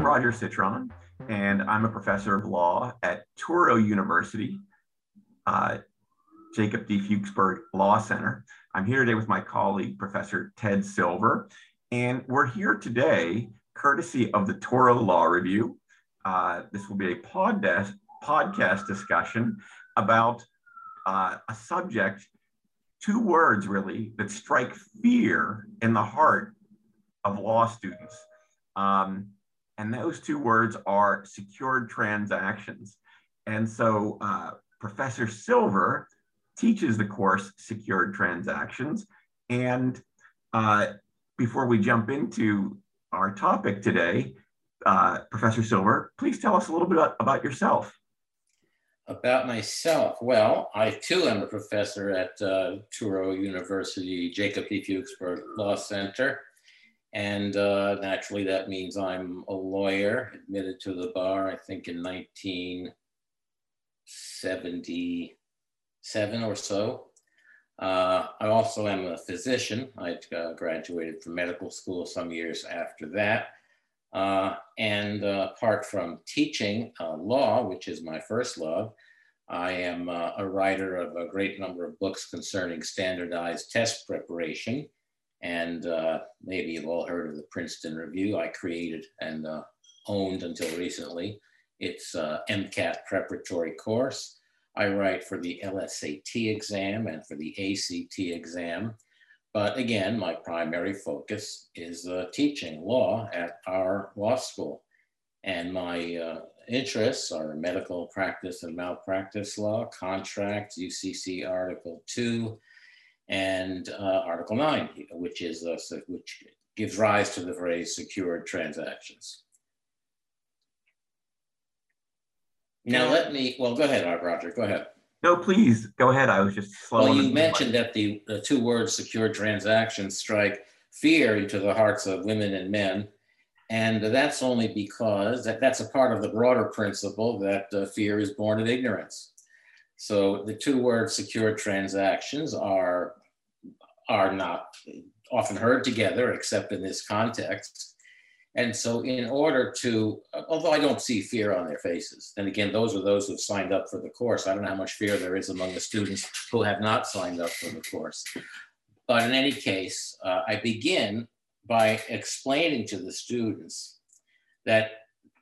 I'm Roger Citron, and I'm a professor of law at Touro University, uh, Jacob D. Fuchsberg Law Center. I'm here today with my colleague, Professor Ted Silver, and we're here today courtesy of the Touro Law Review. Uh, this will be a podcast, podcast discussion about uh, a subject, two words really, that strike fear in the heart of law students. Um, and those two words are secured transactions. And so uh, Professor Silver teaches the course Secured Transactions. And uh, before we jump into our topic today, uh, Professor Silver, please tell us a little bit about yourself. About myself, well, I too am a professor at uh, Touro University Jacob E. Fuchsberg Law Center. And uh, naturally, that means I'm a lawyer, admitted to the bar, I think in 1977 or so. Uh, I also am a physician. I uh, graduated from medical school some years after that. Uh, and uh, apart from teaching uh, law, which is my first love, I am a writer of a great number of books concerning standardized test preparation and uh, maybe you've all heard of the Princeton Review. I created and uh, owned until recently. It's MCAT preparatory course. I write for the LSAT exam and for the ACT exam. But again, my primary focus is uh, teaching law at our law school. And my uh, interests are medical practice and malpractice law, contracts, UCC Article 2, and uh, Article 9, which is uh, which gives rise to the phrase secured transactions. Now let me, well, go ahead, Roger, go ahead. No, please, go ahead. I was just slow. Well, you mentioned that the, the two words secured transactions strike fear into the hearts of women and men. And that's only because that, that's a part of the broader principle that uh, fear is born of ignorance. So the two words secured transactions are are not often heard together, except in this context. And so, in order to, although I don't see fear on their faces, and again, those are those who've signed up for the course. I don't know how much fear there is among the students who have not signed up for the course. But in any case, uh, I begin by explaining to the students that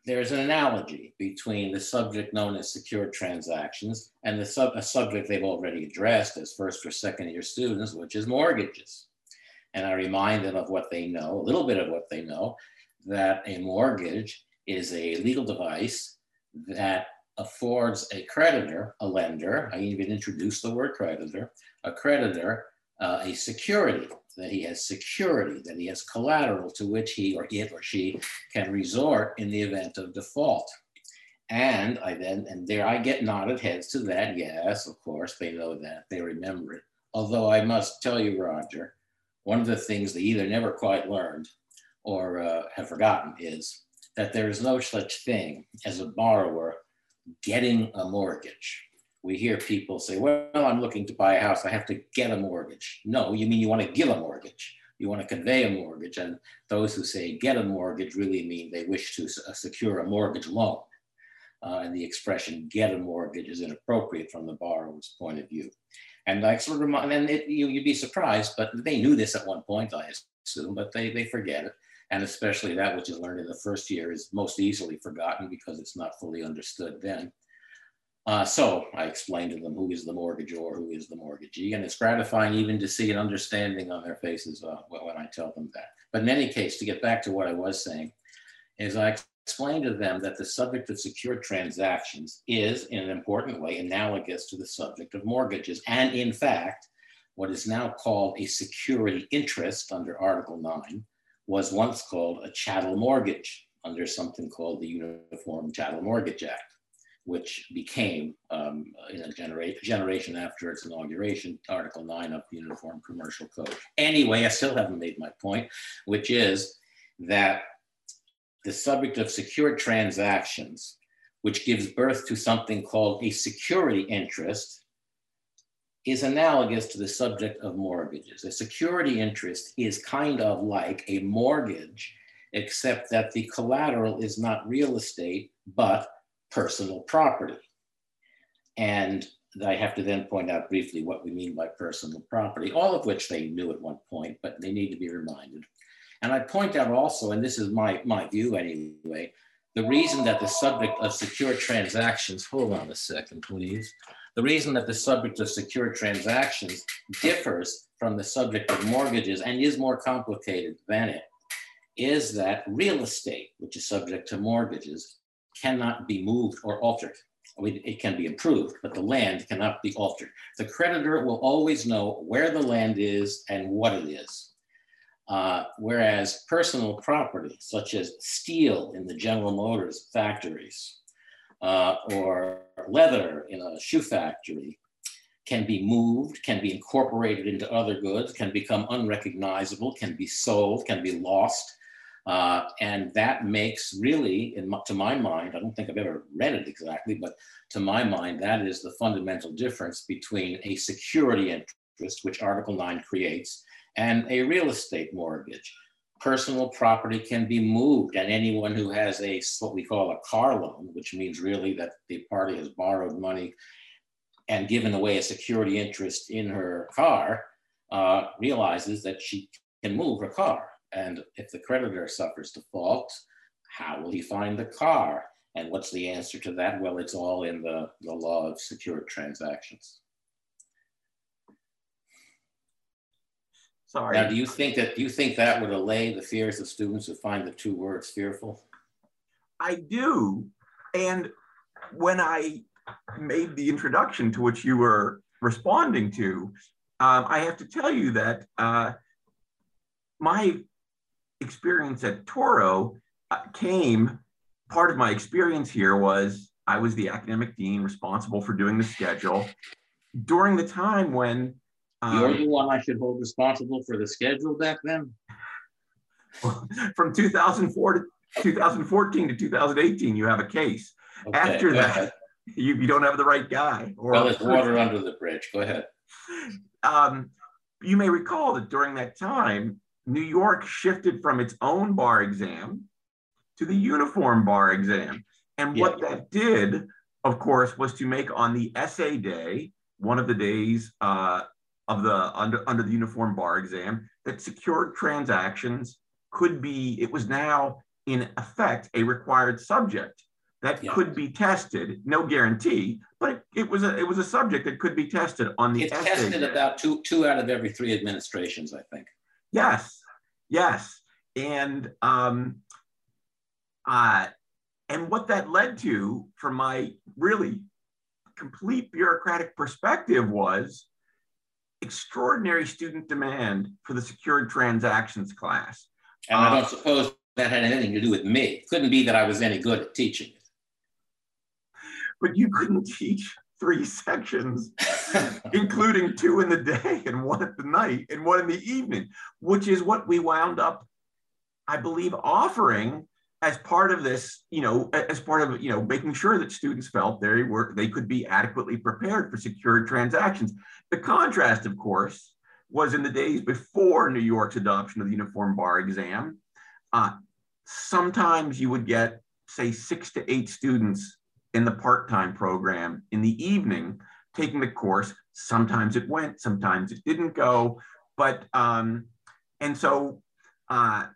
there's an analogy between the subject known as secured transactions and the sub, a subject they've already addressed as first or second year students, which is mortgages. And I remind them of what they know, a little bit of what they know, that a mortgage is a legal device that affords a creditor, a lender, I even introduced the word creditor, a creditor, uh, a security that he has security, that he has collateral to which he or it or she can resort in the event of default. And I then, and there I get nodded heads to that. Yes, of course, they know that, they remember it. Although I must tell you, Roger, one of the things they either never quite learned or uh, have forgotten is that there is no such thing as a borrower getting a mortgage we hear people say, well, I'm looking to buy a house. I have to get a mortgage. No, you mean you want to give a mortgage. You want to convey a mortgage. And those who say get a mortgage really mean they wish to uh, secure a mortgage loan. Uh, and the expression get a mortgage is inappropriate from the borrower's point of view. And I sort of remind, and it, you, you'd be surprised, but they knew this at one point, I assume, but they, they forget it. And especially that which is learned in the first year is most easily forgotten because it's not fully understood then. Uh, so I explained to them who is the mortgagor, who is the mortgagee, and it's gratifying even to see an understanding on their faces uh, when I tell them that. But in any case, to get back to what I was saying, is I explained to them that the subject of secured transactions is, in an important way, analogous to the subject of mortgages. And in fact, what is now called a security interest under Article 9 was once called a chattel mortgage under something called the Uniform Chattel Mortgage Act which became, um, in a genera generation after its inauguration, Article 9 of the Uniform Commercial Code. Anyway, I still haven't made my point, which is that the subject of secured transactions, which gives birth to something called a security interest, is analogous to the subject of mortgages. A security interest is kind of like a mortgage except that the collateral is not real estate, but personal property. And I have to then point out briefly what we mean by personal property, all of which they knew at one point, but they need to be reminded. And I point out also, and this is my, my view anyway, the reason that the subject of secure transactions, hold on a second, please. The reason that the subject of secure transactions differs from the subject of mortgages and is more complicated than it is that real estate, which is subject to mortgages, cannot be moved or altered. I mean, it can be improved, but the land cannot be altered. The creditor will always know where the land is and what it is. Uh, whereas personal property, such as steel in the General Motors factories uh, or leather in a shoe factory, can be moved, can be incorporated into other goods, can become unrecognizable, can be sold, can be lost. Uh, and that makes really, in, to my mind, I don't think I've ever read it exactly, but to my mind, that is the fundamental difference between a security interest, which Article 9 creates, and a real estate mortgage. Personal property can be moved, and anyone who has a what we call a car loan, which means really that the party has borrowed money and given away a security interest in her car, uh, realizes that she can move her car. And if the creditor suffers default, how will he find the car? And what's the answer to that? Well, it's all in the, the law of secured transactions. Sorry. Now, do you think that do you think that would allay the fears of students who find the two words fearful? I do. And when I made the introduction to which you were responding to, um, I have to tell you that uh, my experience at Touro uh, came, part of my experience here was I was the academic dean responsible for doing the schedule during the time when um, You're the one I should hold responsible for the schedule back then? From 2004 to 2014 to 2018, you have a case. Okay, After that, you, you don't have the right guy. Or, well, there's water under the bridge. Go ahead. Um, you may recall that during that time, New York shifted from its own bar exam to the uniform bar exam. And yeah. what that did, of course, was to make on the essay day, one of the days uh, of the under, under the uniform bar exam that secured transactions could be, it was now in effect a required subject that yeah. could be tested. No guarantee, but it, it, was a it was a subject that could be tested on the. It's tested exam. about two two out of every three administrations, I think. Yes, yes, and um, uh, and what that led to, from my really complete bureaucratic perspective, was extraordinary student demand for the secured transactions class. And I don't suppose that had anything to do with me. It couldn't be that I was any good at teaching it. But you couldn't teach three sections, including two in the day and one at the night and one in the evening, which is what we wound up, I believe, offering as part of this, you know, as part of you know making sure that students felt they were they could be adequately prepared for secured transactions. The contrast, of course, was in the days before New York's adoption of the uniform bar exam. Uh, sometimes you would get, say, six to eight students in the part-time program in the evening taking the course. Sometimes it went, sometimes it didn't go, but um, and so. Uh,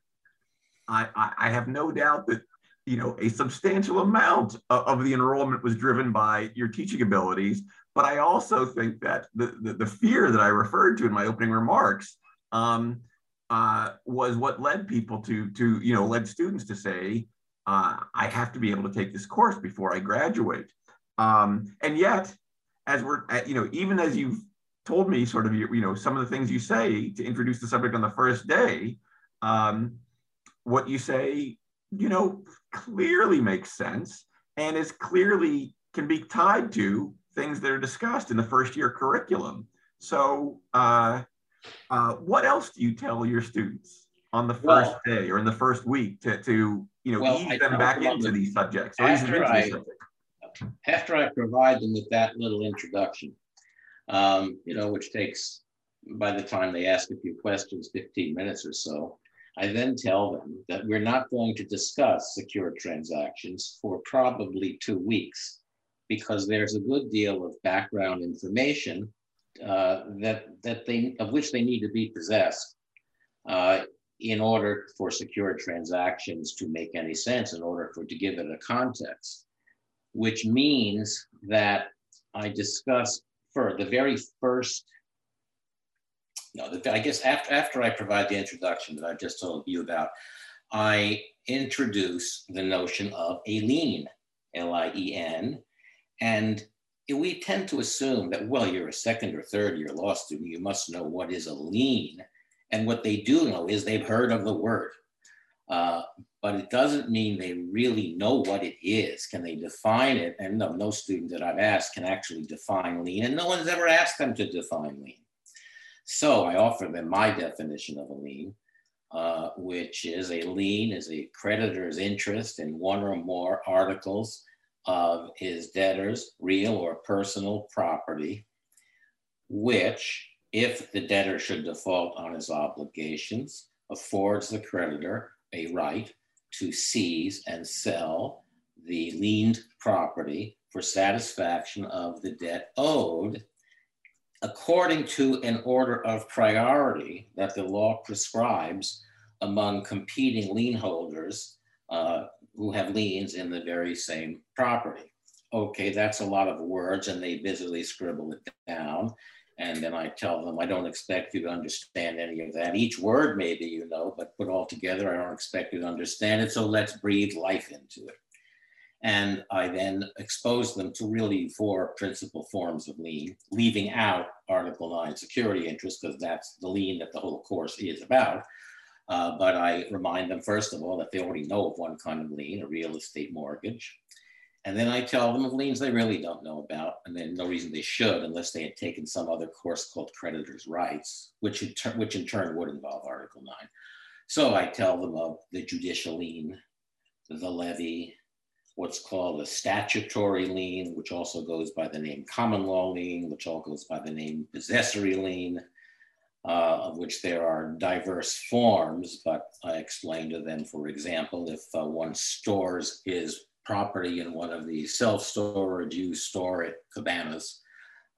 I, I have no doubt that you know a substantial amount of, of, the enrollment was driven by your teaching abilities but i also think that the, the, the fear that i referred to in my opening remarks um, uh, was what led people to to you know led students to say uh, i have to be able to take this course before i graduate um, and yet as we're you know even as you've told me sort of you, you know some of the things you say to introduce the subject on the first day um, what you say, you know, clearly makes sense and is clearly can be tied to things that are discussed in the first year curriculum. So, uh, uh, what else do you tell your students on the first well, day or in the first week to, to you know, well, ease I them back into these subjects? After I, after I provide them with that little introduction, um, you know, which takes, by the time they ask a few questions, 15 minutes or so, I then tell them that we're not going to discuss secure transactions for probably two weeks because there's a good deal of background information uh, that, that they, of which they need to be possessed uh, in order for secure transactions to make any sense, in order for to give it a context, which means that I discuss for the very first no, the, I guess after, after I provide the introduction that I just told you about, I introduce the notion of a lien, L-I-E-N, and we tend to assume that, well, you're a second or third year law student, you must know what is a lien. And what they do know is they've heard of the word. Uh, but it doesn't mean they really know what it is. Can they define it? And no, no student that I've asked can actually define lien, and no one's ever asked them to define lien. So I offer them my definition of a lien, uh, which is a lien is a creditor's interest in one or more articles of his debtor's real or personal property, which, if the debtor should default on his obligations, affords the creditor a right to seize and sell the liened property for satisfaction of the debt owed according to an order of priority that the law prescribes among competing lien holders uh, who have liens in the very same property. Okay, that's a lot of words, and they busily scribble it down. And then I tell them, I don't expect you to understand any of that. Each word, maybe you know, but put all together, I don't expect you to understand it. So let's breathe life into it. And I then expose them to really four principal forms of lien, leaving out Article 9 security interest, because that's the lien that the whole course is about. Uh, but I remind them, first of all, that they already know of one kind of lien, a real estate mortgage. And then I tell them of liens they really don't know about, and then no reason they should unless they had taken some other course called creditor's rights, which in, which in turn would involve Article 9. So I tell them of the judicial lien, the levy, what's called a statutory lien, which also goes by the name common law lien, which all goes by the name possessory lien, uh, of which there are diverse forms, but I explain to them, for example, if uh, one stores his property in one of the self-storage you store at cabanas,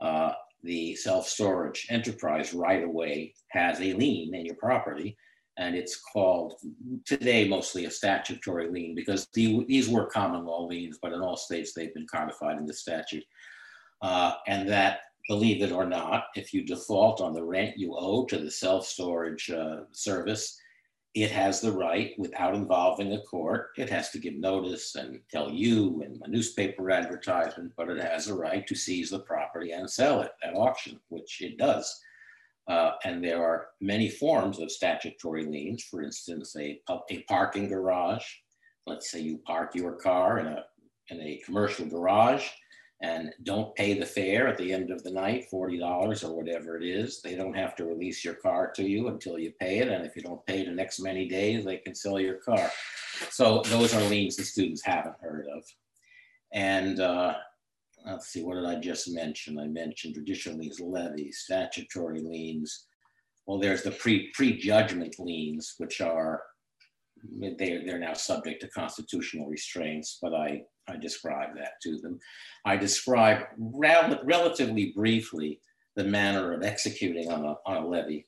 uh, the self-storage enterprise right away has a lien in your property and it's called today mostly a statutory lien because the, these were common law liens, but in all states they've been codified in the statute. Uh, and that, believe it or not, if you default on the rent you owe to the self-storage uh, service, it has the right, without involving a court, it has to give notice and tell you in a newspaper advertisement, but it has a right to seize the property and sell it at auction, which it does. Uh, and there are many forms of statutory liens. For instance, a, a parking garage. Let's say you park your car in a, in a commercial garage and don't pay the fare at the end of the night, $40 or whatever it is. They don't have to release your car to you until you pay it. And if you don't pay the next many days, they can sell your car. So those are liens the students haven't heard of. And uh, let's see, what did I just mention? I mentioned traditional liens, levies, statutory liens. Well, there's the pre prejudgment liens, which are they, they're now subject to constitutional restraints, but I, I describe that to them. I describe rel relatively briefly the manner of executing on a, on a levy,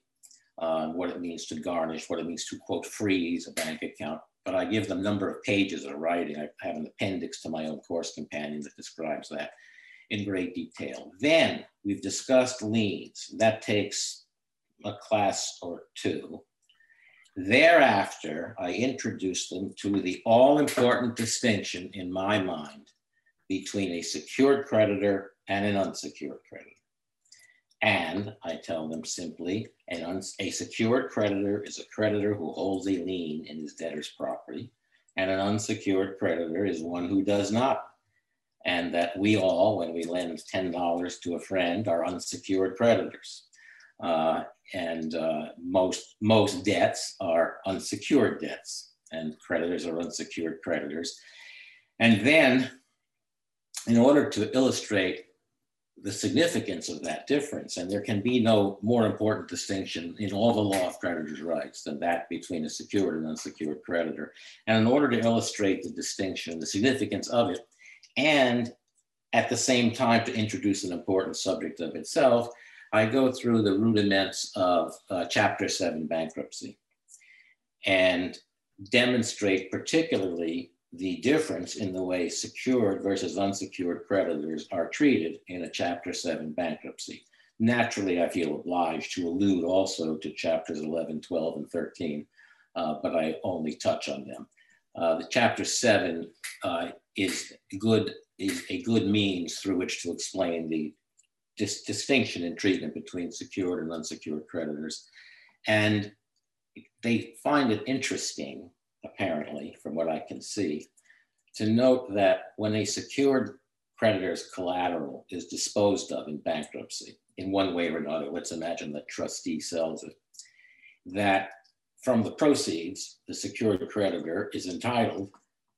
uh, what it means to garnish, what it means to quote freeze a bank account, but I give them number of pages of writing. I have an appendix to my own course companion that describes that in great detail. Then we've discussed liens. That takes a class or two. Thereafter, I introduce them to the all important distinction in my mind between a secured creditor and an unsecured creditor. And I tell them simply, an a secured creditor is a creditor who holds a lien in his debtor's property, and an unsecured creditor is one who does not. And that we all, when we lend $10 to a friend, are unsecured creditors. Uh, and uh, most, most debts are unsecured debts, and creditors are unsecured creditors. And then, in order to illustrate the significance of that difference. And there can be no more important distinction in all the law of creditors' rights than that between a secured and unsecured creditor. And in order to illustrate the distinction, the significance of it, and at the same time to introduce an important subject of itself, I go through the rudiments of uh, Chapter 7 bankruptcy and demonstrate particularly the difference in the way secured versus unsecured creditors are treated in a Chapter 7 bankruptcy. Naturally, I feel obliged to allude also to Chapters 11, 12, and 13, uh, but I only touch on them. Uh, the Chapter 7 uh, is good is a good means through which to explain the dis distinction in treatment between secured and unsecured creditors. And they find it interesting apparently, from what I can see, to note that when a secured creditor's collateral is disposed of in bankruptcy, in one way or another, let's imagine the trustee sells it, that from the proceeds, the secured creditor is entitled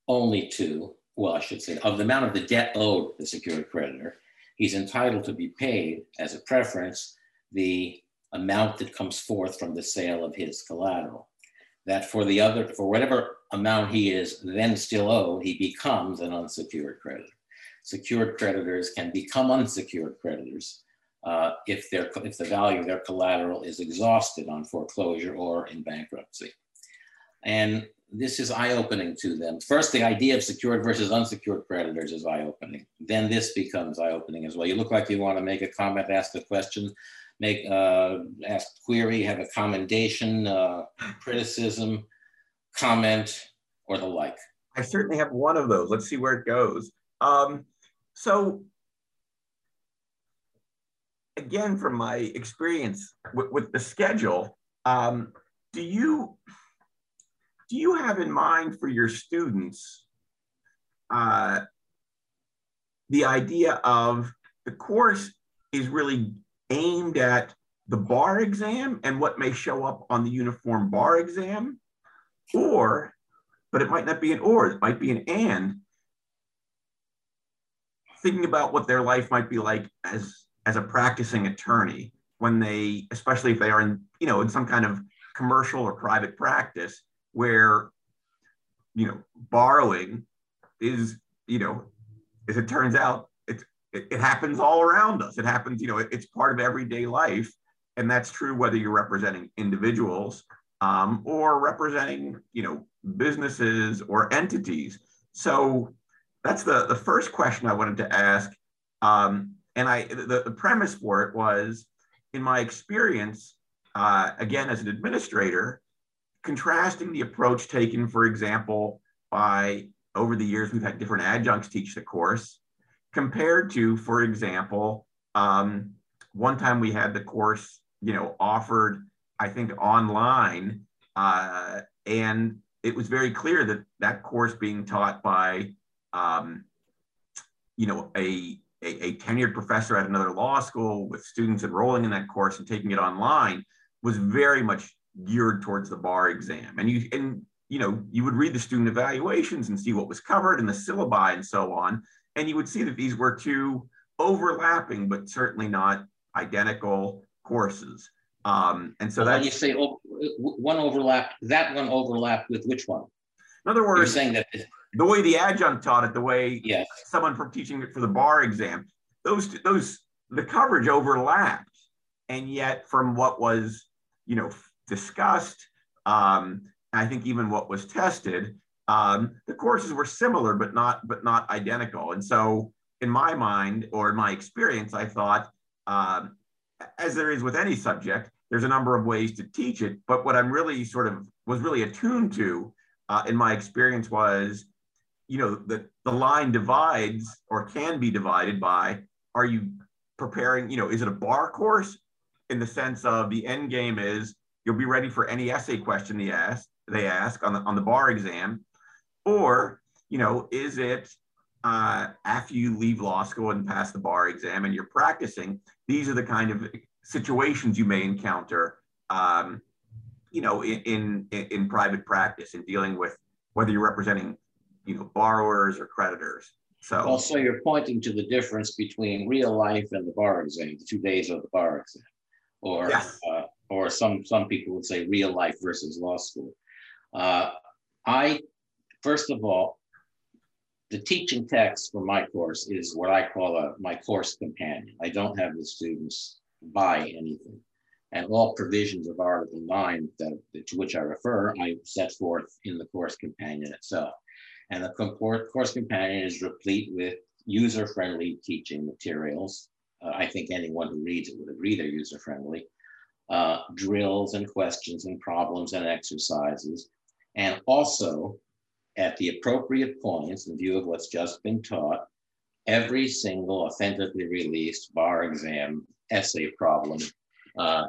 only to, well, I should say, of the amount of the debt owed the secured creditor, he's entitled to be paid as a preference the amount that comes forth from the sale of his collateral that for the other, for whatever amount he is then still owed, he becomes an unsecured creditor. Secured creditors can become unsecured creditors uh, if, their, if the value of their collateral is exhausted on foreclosure or in bankruptcy. And this is eye-opening to them. First, the idea of secured versus unsecured creditors is eye-opening. Then this becomes eye-opening as well. You look like you want to make a comment, ask a question make uh, ask query, have a commendation, uh, criticism, comment, or the like? I certainly have one of those. Let's see where it goes. Um, so again, from my experience with, with the schedule, um, do you do you have in mind for your students uh, the idea of the course is really aimed at the bar exam and what may show up on the uniform bar exam, or, but it might not be an or, it might be an and, thinking about what their life might be like as as a practicing attorney when they especially if they are in you know in some kind of commercial or private practice where you know borrowing is you know as it turns out it, it happens all around us. It happens, you know, it, it's part of everyday life. And that's true whether you're representing individuals um, or representing, you know, businesses or entities. So that's the, the first question I wanted to ask. Um, and I, the, the premise for it was in my experience, uh, again, as an administrator, contrasting the approach taken, for example, by over the years, we've had different adjuncts teach the course compared to, for example, um, one time we had the course, you know, offered, I think, online, uh, and it was very clear that that course being taught by, um, you know, a, a, a tenured professor at another law school with students enrolling in that course and taking it online was very much geared towards the bar exam. And you and you know you would read the student evaluations and see what was covered and the syllabi and so on and you would see that these were two overlapping, but certainly not identical courses. Um, and so that you say oh, one overlap, that one overlapped with which one? In other words, you're saying that the way the adjunct taught it, the way yes. someone from teaching it for the bar exam, those those the coverage overlapped, and yet from what was you know discussed, um, I think even what was tested, um, the courses were similar, but not but not identical. And so, in my mind or in my experience, I thought, um, as there is with any subject, there's a number of ways to teach it. But what I'm really sort of was really attuned to uh, in my experience was, you know, the the line divides or can be divided by are you preparing, you know, is it a bar course in the sense of the end game is you'll be ready for any essay question they ask they ask on the on the bar exam or, you know, is it uh, after you leave law school and pass the bar exam and you're practicing, these are the kind of situations you may encounter, um, you know, in, in, in private practice in dealing with whether you're representing, you know, borrowers or creditors. So, Well, so you're pointing to the difference between real life and the bar exam, the two days of the bar exam. Or, Yes. uh, or some, some people would say real life versus law school. Uh, I, first of all, the teaching text for my course is what I call a, my course companion. I don't have the students buy anything. And all provisions of Article 9 that, to which I refer, I set forth in the course companion itself. And the course companion is replete with user-friendly teaching materials. Uh, I think anyone who reads it would agree they're user-friendly. Uh, drills and questions and problems and exercises. And also, at the appropriate points, in view of what's just been taught, every single authentically released bar exam essay problem uh,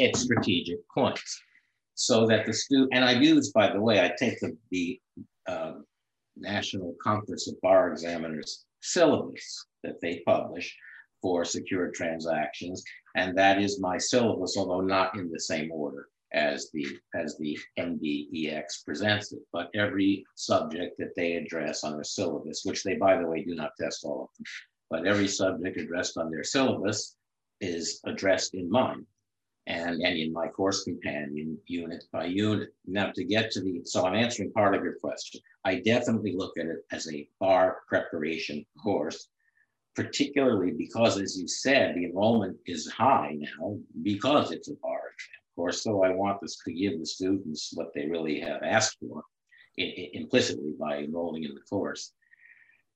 at strategic points so that the student, and I use, by the way, I take the, the uh, National Conference of Bar Examiners syllabus that they publish for secure transactions, and that is my syllabus, although not in the same order as the as the NBEX presents it, but every subject that they address on their syllabus, which they, by the way, do not test all of them, but every subject addressed on their syllabus is addressed in mine and, and in my course companion unit by unit. Now to get to the, so I'm answering part of your question. I definitely look at it as a bar preparation course, particularly because as you said, the enrollment is high now because it's a bar exam course. So I want this to give the students what they really have asked for i- i- implicitly by enrolling in the course.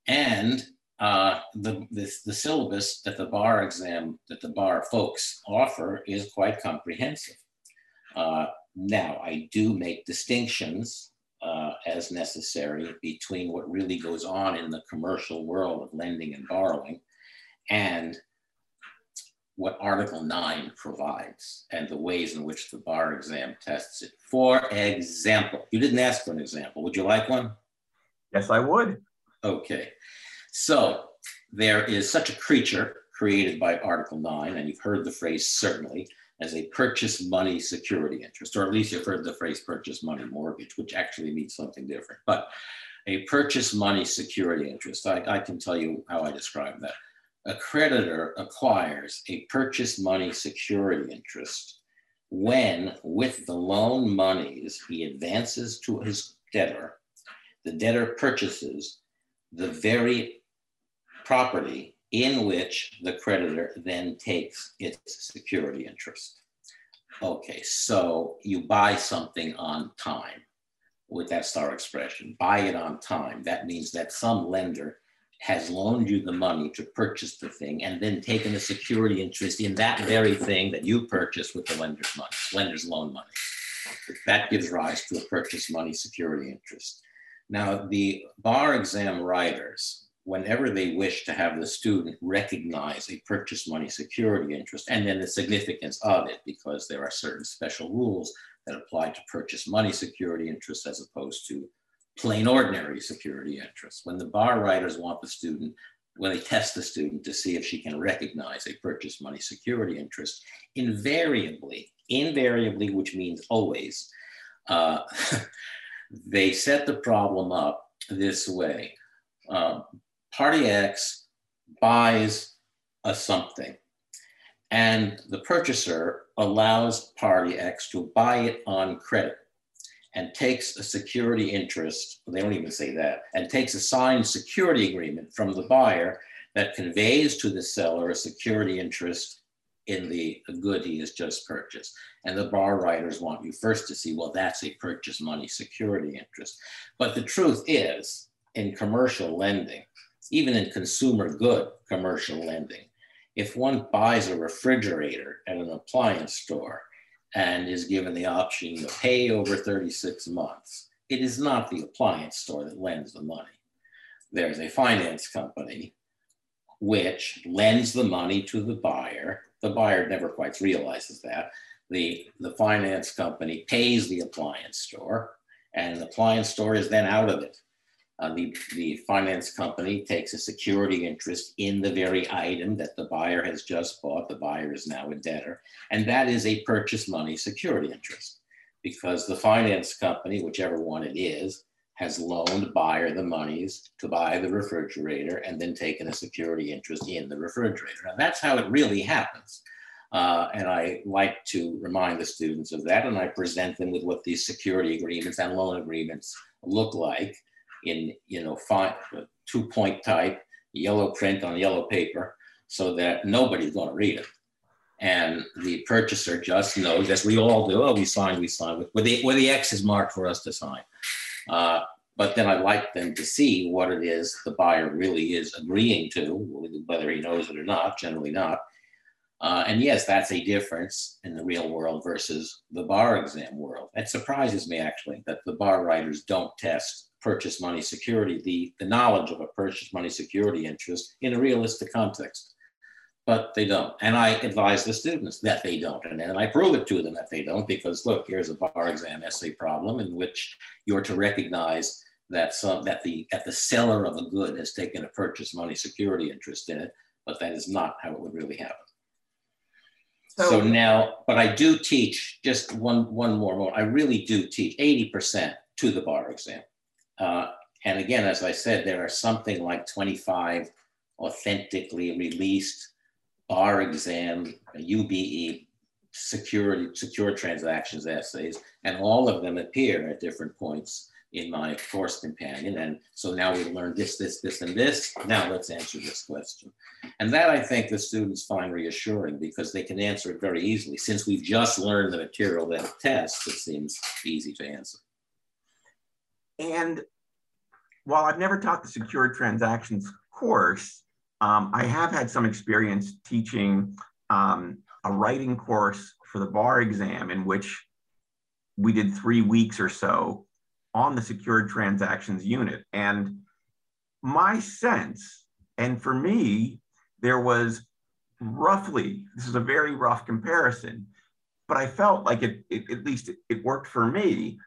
And uh, the, the, the syllabus that the bar exam, that the bar folks offer is quite comprehensive. Uh, now, I do make distinctions uh, as necessary between what really goes on in the commercial world of lending and borrowing and what Article 9 provides and the ways in which the bar exam tests it. For example, you didn't ask for an example. Would you like one? yes, I would. Okay. So there is such a creature created by Article 9, and you've heard the phrase certainly, as a purchase money security interest, or at least you've heard the phrase purchase money mortgage, which actually means something different. But a purchase money security interest, I, I can tell you how I describe that. A creditor acquires a purchase money security interest when, with the loan monies he advances to his debtor, the debtor purchases the very property in which the creditor then takes its security interest. Okay, so you buy something on time with that star expression, buy it on time. That means that some lender has loaned you the money to purchase the thing and then taken a security interest in that very thing that you purchased with the lender's money, lender's loan money. That gives rise to a purchase money security interest. Now, the bar exam writers, whenever they wish to have the student recognize a purchase money security interest and then the significance of it, because there are certain special rules that apply to purchase money security interests as opposed to plain ordinary security interests. When the bar writers want the student, when they test the student to see if she can recognize a purchase money security interest, invariably, invariably, which means always, uh, they set the problem up this way. Uh, party X buys a something, and the purchaser allows party X to buy it on credit and takes a security interest, they don't even say that, and takes a signed security agreement from the buyer that conveys to the seller a security interest in the good he has just purchased. And the bar writers want you first to see, well, that's a purchase money security interest. But the truth is, in commercial lending, even in consumer good commercial lending, if one buys a refrigerator at an appliance store and is given the option to pay over 36 months, it is not the appliance store that lends the money. There's a finance company which lends the money to the buyer. The buyer never quite realizes that. The, the finance company pays the appliance store, and the appliance store is then out of it. Uh, the, the finance company takes a security interest in the very item that the buyer has just bought. The buyer is now a debtor, and that is a purchase money security interest because the finance company, whichever one it is, has loaned buyer the monies to buy the refrigerator and then taken a security interest in the refrigerator. And that's how it really happens. Uh, and I like to remind the students of that, and I present them with what these security agreements and loan agreements look like in, you know, five, two point type, yellow print on yellow paper, so that nobody's going to read it. And the purchaser just knows, as we all do, oh, we signed, we signed, with, with the, where the X is marked for us to sign. Uh, but then I'd like them to see what it is the buyer really is agreeing to, whether he knows it or not, generally not. Uh, and yes, that's a difference in the real world versus the bar exam world. It surprises me actually that the bar writers don't test purchase money security, the, the knowledge of a purchase money security interest in a realistic context. But they don't. And I advise the students that they don't. And then I prove it to them that they don't because look, here's a bar exam essay problem in which you're to recognize that some that the that the seller of a good has taken a purchase money security interest in it, but that is not how it would really happen. So, so now, but I do teach just one one more moment. I really do teach 80% to the bar exam. Uh, and again, as I said, there are something like 25 authentically released bar exam, UBE security, secure transactions essays, and all of them appear at different points in my course companion. And so now we learned this, this, this, and this. Now let's answer this question. And that I think the students find reassuring because they can answer it very easily. Since we've just learned the material that tests, it seems easy to answer. And while I've never taught the secure transactions course, um, I have had some experience teaching um, a writing course for the bar exam in which we did three weeks or so on the secured transactions unit. And my sense, and for me, there was roughly, this is a very rough comparison, but I felt like it, it at least it, it worked for me,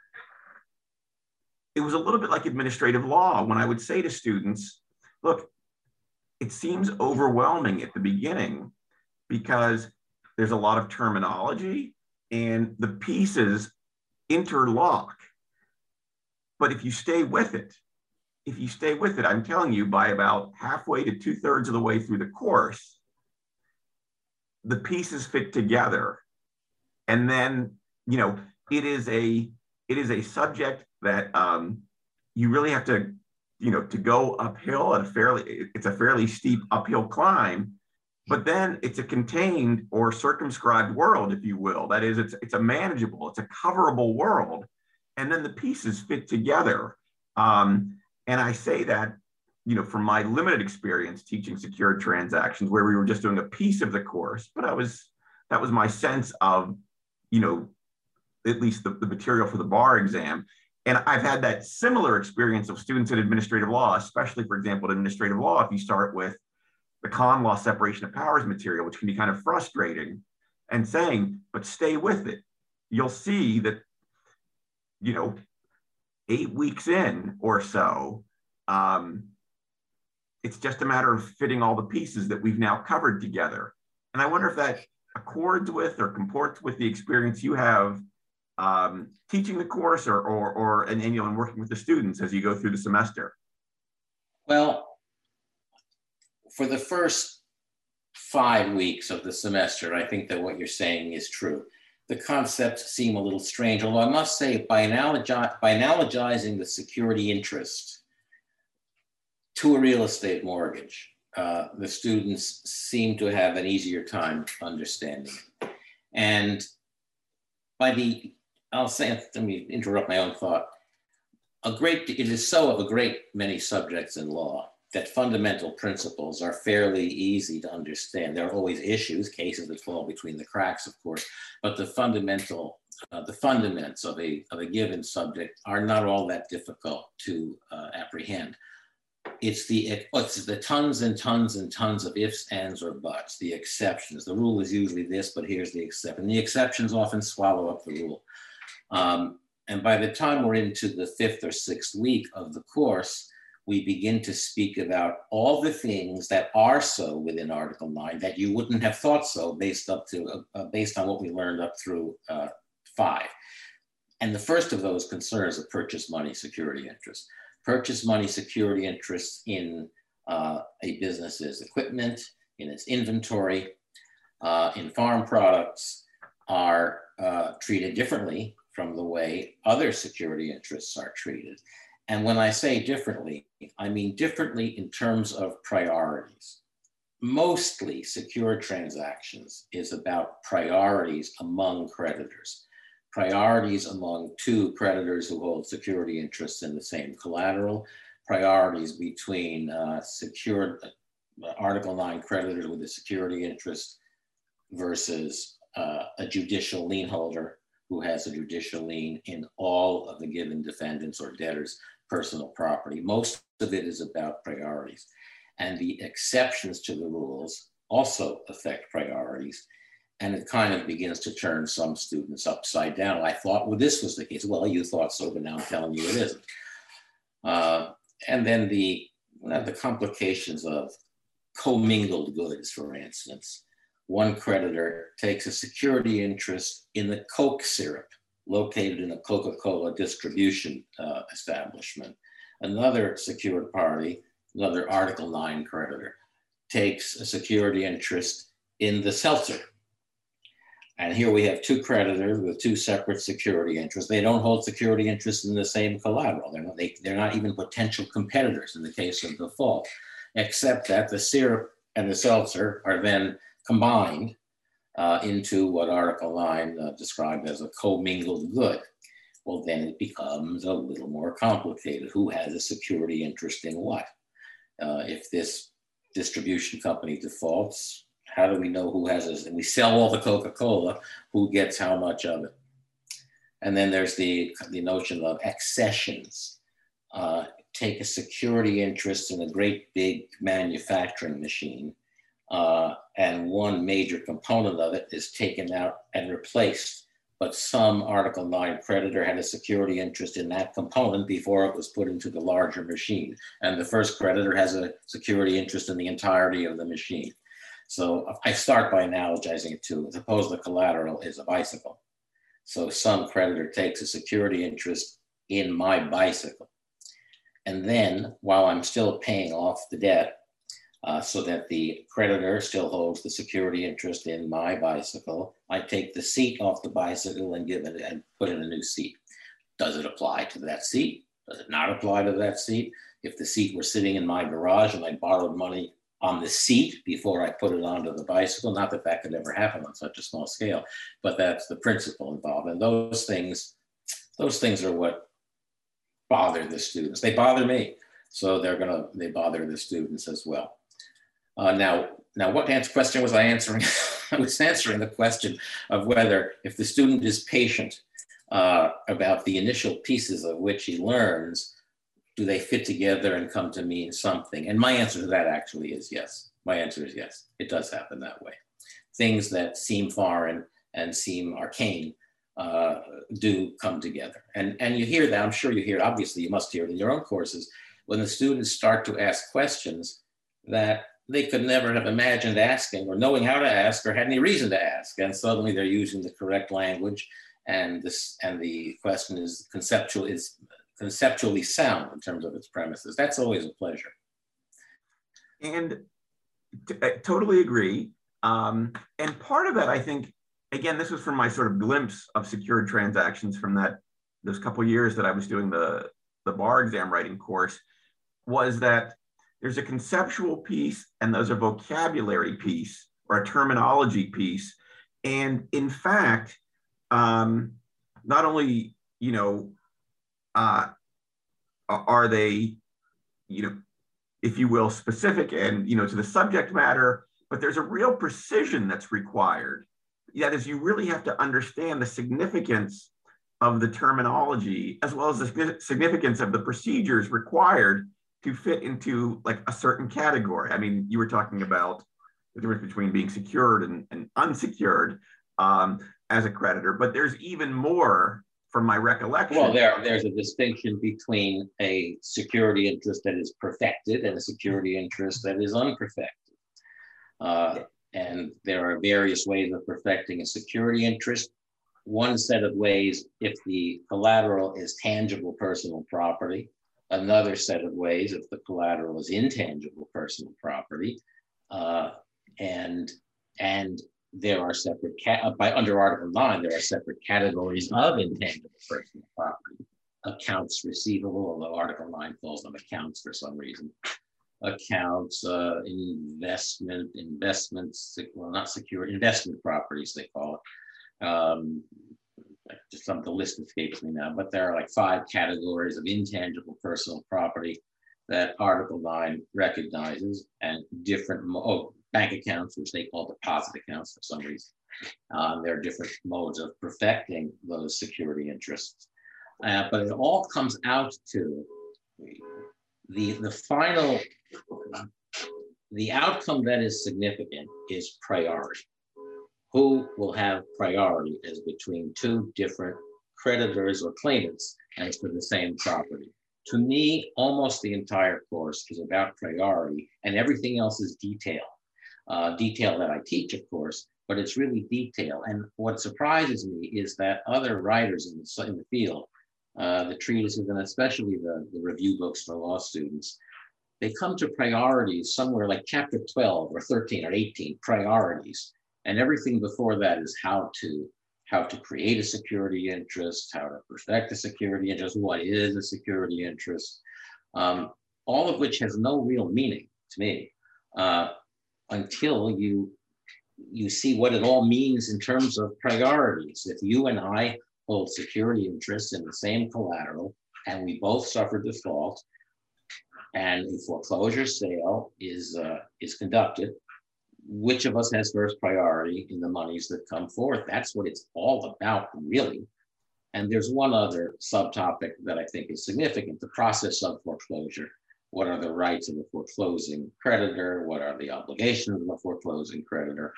it was a little bit like administrative law when I would say to students, look, it seems overwhelming at the beginning because there's a lot of terminology and the pieces interlock. But if you stay with it, if you stay with it, I'm telling you, by about halfway to two thirds of the way through the course, the pieces fit together. And then, you know, it is a it is a subject that um, you really have to, you know, to go uphill at a fairly, it's a fairly steep uphill climb, but then it's a contained or circumscribed world, if you will. That is, it's, it's a manageable, it's a coverable world. And then the pieces fit together. Um, and I say that, you know, from my limited experience teaching secured transactions where we were just doing a piece of the course, but I was, that was my sense of, you know, at least the, the material for the bar exam and I've had that similar experience of students in administrative law, especially, for example, in administrative law, if you start with the con law separation of powers material, which can be kind of frustrating, and saying, but stay with it. You'll see that, you know, eight weeks in or so, um, it's just a matter of fitting all the pieces that we've now covered together. And I wonder if that accords with or comports with the experience you have um, teaching the course or, or, or and, and, you know, and working with the students as you go through the semester? Well, for the first five weeks of the semester, I think that what you're saying is true. The concepts seem a little strange, although I must say, by, analogi- by analogizing the security interest to a real estate mortgage, uh, the students seem to have an easier time understanding. And by the I'll say, let me interrupt my own thought. A great, it is so of a great many subjects in law that fundamental principles are fairly easy to understand. There are always issues, cases that fall between the cracks, of course, but the fundamental, uh, the fundaments of a, of a given subject are not all that difficult to uh, apprehend. It's the, it's the tons and tons and tons of ifs, ands, or buts, the exceptions. The rule is usually this, but here's the exception. The exceptions often swallow up the rule. Um, and by the time we're into the fifth or sixth week of the course, we begin to speak about all the things that are so within Article 9 that you wouldn't have thought so based up to uh, uh based on what we learned up through uh, five. And the first of those concerns a purchase money security interest. Purchase money security interests in uh, a business's equipment, in its inventory, uh, in farm products are uh, treated differently from the way other security interests are treated. And when I say differently, I mean differently in terms of priorities. Mostly secure transactions is about priorities among creditors, priorities among two creditors who hold security interests in the same collateral, priorities between uh, secured uh, Article 9 creditors with a security interest versus uh, a judicial lien holder who has a judicial lien in all of the given defendants or debtors' personal property. Most of it is about priorities. And the exceptions to the rules also affect priorities. And it kind of begins to turn some students upside down. I thought, well, this was the case. Well, you thought so, but now I'm telling you it isn't. Uh, and then the, the complications of commingled goods, for instance one creditor takes a security interest in the Coke syrup located in a Coca-Cola distribution uh, establishment. Another secured party, another Article 9 creditor, takes a security interest in the seltzer. And here we have two creditors with two separate security interests. They don't hold security interests in the same collateral. They're not, they, they're not even potential competitors in the case of default, except that the syrup and the seltzer are then combined uh, into what Article 9 uh, described as a commingled good. Well, then it becomes a little more complicated. Who has a security interest in what? Uh, if this distribution company defaults, how do we know who has this? And we sell all the Coca-Cola, who gets how much of it? And then there's the, the notion of accessions. Uh, take a security interest in a great big manufacturing machine uh, and one major component of it is taken out and replaced. But some Article 9 creditor had a security interest in that component before it was put into the larger machine. And the first creditor has a security interest in the entirety of the machine. So I start by analogizing it to suppose the collateral is a bicycle. So some creditor takes a security interest in my bicycle. And then while I'm still paying off the debt, uh, so that the creditor still holds the security interest in my bicycle. I take the seat off the bicycle and give it and put in a new seat. Does it apply to that seat? Does it not apply to that seat? If the seat were sitting in my garage and I borrowed money on the seat before I put it onto the bicycle, not that that could ever happen on such a small scale, but that's the principle involved. And those things, those things are what bother the students. They bother me. So they're gonna, they bother the students as well. Uh, now, now, what question was I answering? I was answering the question of whether, if the student is patient uh, about the initial pieces of which he learns, do they fit together and come to mean something? And my answer to that actually is yes. My answer is yes. It does happen that way. Things that seem foreign and seem arcane uh, do come together. And, and you hear that, I'm sure you hear it, obviously you must hear it in your own courses, when the students start to ask questions that they could never have imagined asking or knowing how to ask or had any reason to ask. And suddenly they're using the correct language and this and the question is conceptual is conceptually sound in terms of its premises. That's always a pleasure. And I totally agree. Um, and part of that, I think, again, this was from my sort of glimpse of secured transactions from that those couple years that I was doing the the bar exam writing course, was that there's a conceptual piece and there's a vocabulary piece or a terminology piece. And in fact, um, not only, you know, uh, are they, you know, if you will, specific and, you know, to the subject matter, but there's a real precision that's required. That is, you really have to understand the significance of the terminology as well as the significance of the procedures required to fit into like a certain category. I mean, you were talking about the difference between being secured and, and unsecured um, as a creditor, but there's even more from my recollection. Well, there, there's a distinction between a security interest that is perfected and a security interest that is unperfected. Uh, and there are various ways of perfecting a security interest. one set of ways if the collateral is tangible personal property, another set of ways if the collateral is intangible personal property, uh, and and there are separate uh, by under Article Nine there are separate categories of intangible personal property. Accounts receivable, although Article Nine calls them accounts for some reason. Accounts, uh, investment, investments, well, not secure investment properties they call it um, just some the list escapes me now, but there are like five categories of intangible personal property that Article 9 recognizes and different oh, bank accounts, which they call deposit accounts for some reason. Um, there are different modes of perfecting those security interests. Uh, but it all comes out to the, the final, the outcome that is significant is priority who will have priority as between two different creditors or claimants as to the same property. To me, almost the entire course is about priority and everything else is detail. Uh, detail that I teach, of course, but it's really detail. And what surprises me is that other writers in the, in the field, uh, the treatises and especially the, the review books for law students, they come to priorities somewhere like chapter 12 or 13 or 18 priorities and everything before that is how to how to create a security interest, how to perfect a security interest, what is a security interest, um, all of which has no real meaning to me uh, until you you see what it all means in terms of priorities. If you and I hold security interests in the same collateral and we both suffer default, and a foreclosure sale is uh, is conducted, which of us has first priority in the monies that come forth. That's what it's all about, really. And there's one other subtopic that I think is significant the process of foreclosure. What are the rights of the foreclosing creditor? What are the obligations of the foreclosing creditor?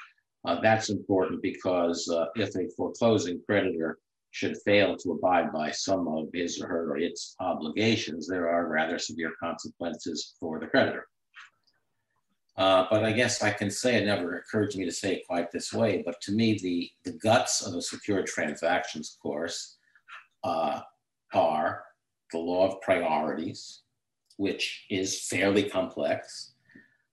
Uh, that's important because uh, if a foreclosing creditor should fail to abide by some of his or her or its obligations, there are rather severe consequences for the creditor. Uh, but I guess I can say it never occurred to me to say it quite this way. But to me, the, the guts of a secure transactions course uh, are the law of priorities, which is fairly complex,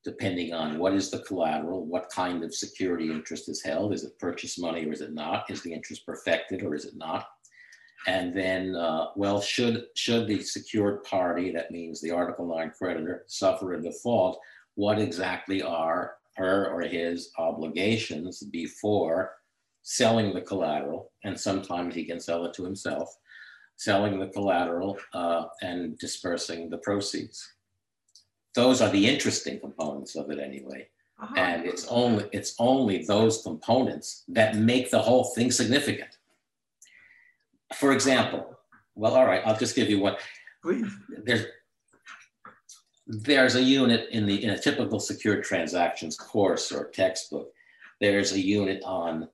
depending on what is the collateral, what kind of security interest is held. Is it purchase money or is it not? Is the interest perfected or is it not? And then, uh, well, should, should the secured party, that means the Article 9 creditor, suffer a default, what exactly are her or his obligations before selling the collateral, and sometimes he can sell it to himself, selling the collateral uh, and dispersing the proceeds. Those are the interesting components of it anyway. Uh-huh. And it's only it's only those components that make the whole thing significant. For example, well, all right, I'll just give you one. Please. There's there's a unit in the in a typical secured transactions course or textbook. There's a unit on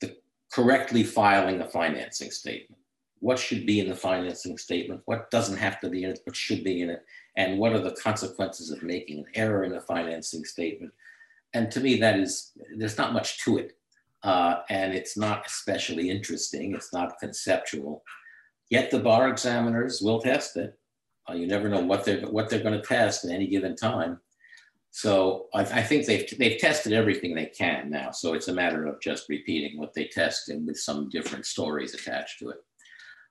the correctly filing a financing statement. What should be in the financing statement? What doesn't have to be in it, but should be in it? And what are the consequences of making an error in a financing statement? And to me, that is there's not much to it, uh, and it's not especially interesting. It's not conceptual. Yet the bar examiners will test it uh, you never know what they're what they're going to test at any given time. So I, I, think they've they've tested everything they can now. So it's a matter of just repeating what they tested with some different stories attached to it.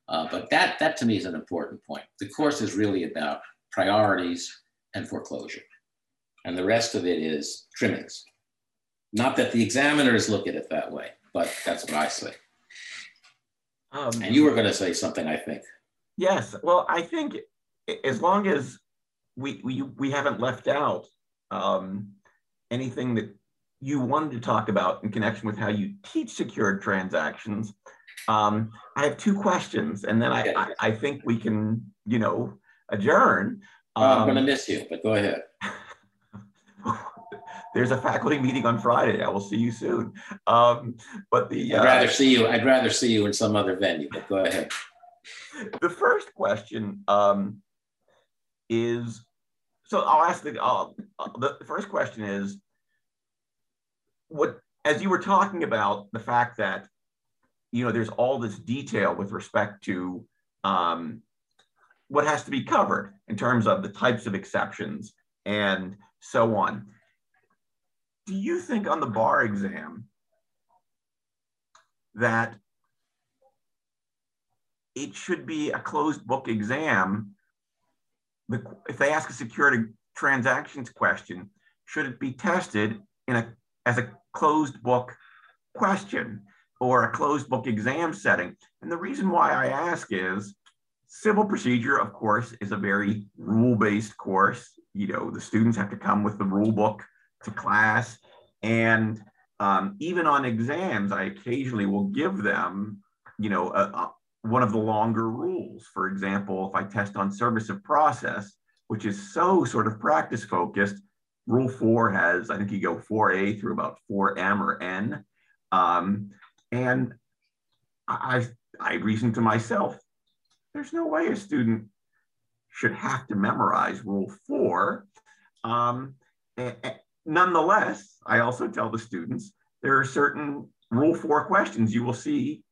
Uh, but that that to me is an important point. The course is really about priorities and foreclosure, and the rest of it is trimmings. Not that the examiners look at it that way, but that's what I say. Um, and you were going to say something, I think. Yes. Well, I think as long as we we we haven't left out um, anything that you wanted to talk about in connection with how you teach secured transactions. Um, I have two questions, and then I, I, I think we can, you know, adjourn. Um, I'm going to miss you, but go ahead. there's a faculty meeting on Friday. I will see you soon. Um, but the I'd rather uh, see you. I'd rather see you in some other venue. But go ahead. The first question um, is so I'll ask the uh, the first question is what as you were talking about the fact that you know, there's all this detail with respect to um, what has to be covered in terms of the types of exceptions and so on. Do you think on the bar exam that it should be a closed book exam? If they ask a security transactions question, should it be tested in a as a closed book question or a closed book exam setting? And the reason why I ask is civil procedure, of course, is a very rule-based course. You know, the students have to come with the rule book to class. And um, even on exams, I occasionally will give them, you know, a, a, one of the longer rules. For example, if I test on service of process, which is so sort of practice focused, rule four has, I think you go 4A through about 4M or N. Um, and I, I reasoned to myself, there's no way a student should have to memorize rule four. Um, and nonetheless, I also tell the students there are certain rule four questions you will see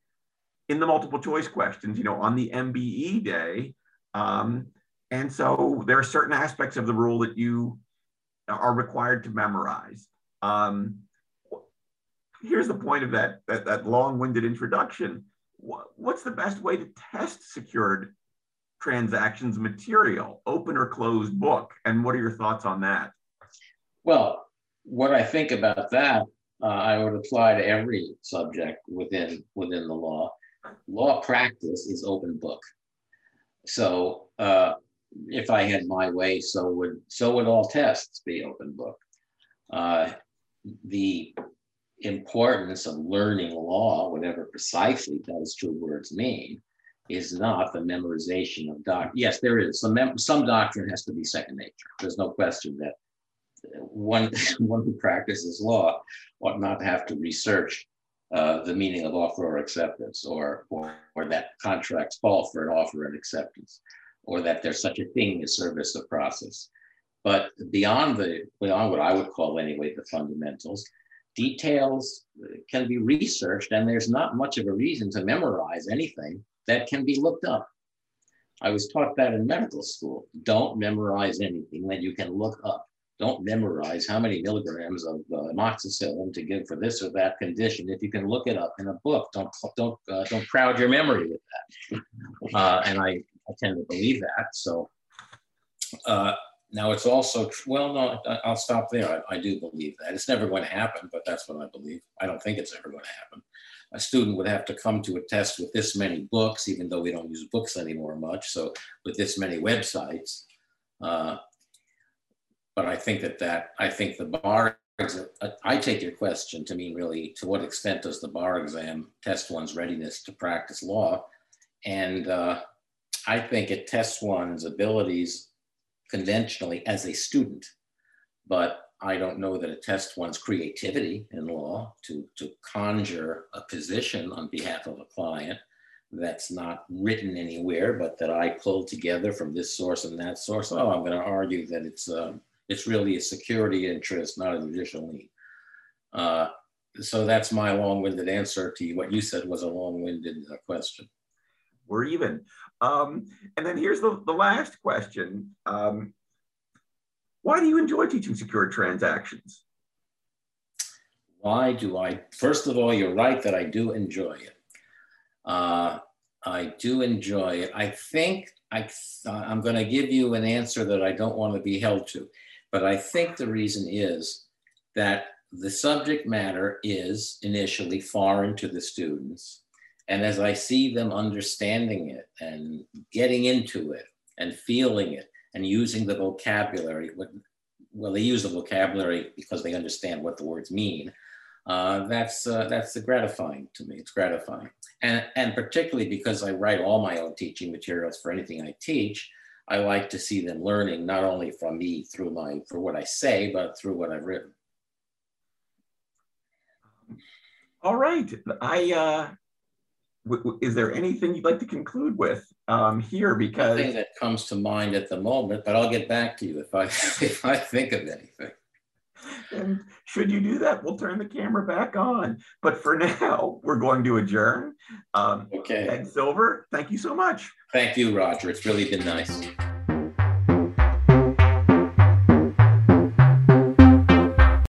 in the multiple choice questions, you know, on the MBE day. Um, and so there are certain aspects of the rule that you are required to memorize. Um, here's the point of that, that, that long-winded introduction. What's the best way to test secured transactions material, open or closed book? And what are your thoughts on that? Well, what I think about that, uh, I would apply to every subject within within the law. Law practice is open book. So uh, if I had my way, so would so would all tests be open book. Uh, the importance of learning law, whatever precisely those two words mean, is not the memorization of doc. Yes, there is some some doctrine has to be second nature. There's no question that one one who practices law ought not have to research uh, the meaning of offer or acceptance, or, or or that contracts call for an offer and acceptance, or that there's such a thing as service of process. But beyond the beyond what I would call anyway the fundamentals, details can be researched, and there's not much of a reason to memorize anything that can be looked up. I was taught that in medical school. Don't memorize anything that you can look up. Don't memorize how many milligrams of uh, amoxicillin to give for this or that condition. If you can look it up in a book, don't don't uh, don't crowd your memory with that. Uh, and I, I tend to believe that. So uh, now it's also, well, no, I'll stop there. I, I, do believe that. It's never going to happen, but that's what I believe. I don't think it's ever going to happen. A student would have to come to a test with this many books, even though we don't use books anymore much. So with this many websites. Uh, but I think that that, I think the bar, I take your question to mean really, to what extent does the bar exam test one's readiness to practice law? And uh, I think it tests one's abilities conventionally as a student, but I don't know that it tests one's creativity in law to, to conjure a position on behalf of a client that's not written anywhere, but that I pulled together from this source and that source. Oh, I'm going to argue that it's um, it's really a security interest, not a judicial lien. Uh, so that's my long-winded answer to you. What you said was a long-winded uh, question. We're even. Um, and then here's the, the last question. Um, why do you enjoy teaching secure transactions? Why do I? First of all, you're right that I do enjoy it. Uh, I do enjoy it. I think I, I'm going to give you an answer that I don't want to be held to, but I think the reason is that the subject matter is initially foreign to the students and as I see them understanding it and getting into it and feeling it and using the vocabulary, well, they use the vocabulary because they understand what the words mean. Uh, that's uh, that's gratifying to me. It's gratifying, and and particularly because I write all my own teaching materials for anything I teach. I like to see them learning not only from me through my for what I say, but through what I've written. All right, I uh, is there anything you'd like to conclude with um, here? Because nothing that comes to mind at the moment, but I'll get back to you if I if I think of anything. and should you do that, we'll turn the camera back on. But for now, we're going to adjourn. Um, Okay. Ted Silver, thank you so much. Thank you, Roger. It's really been nice.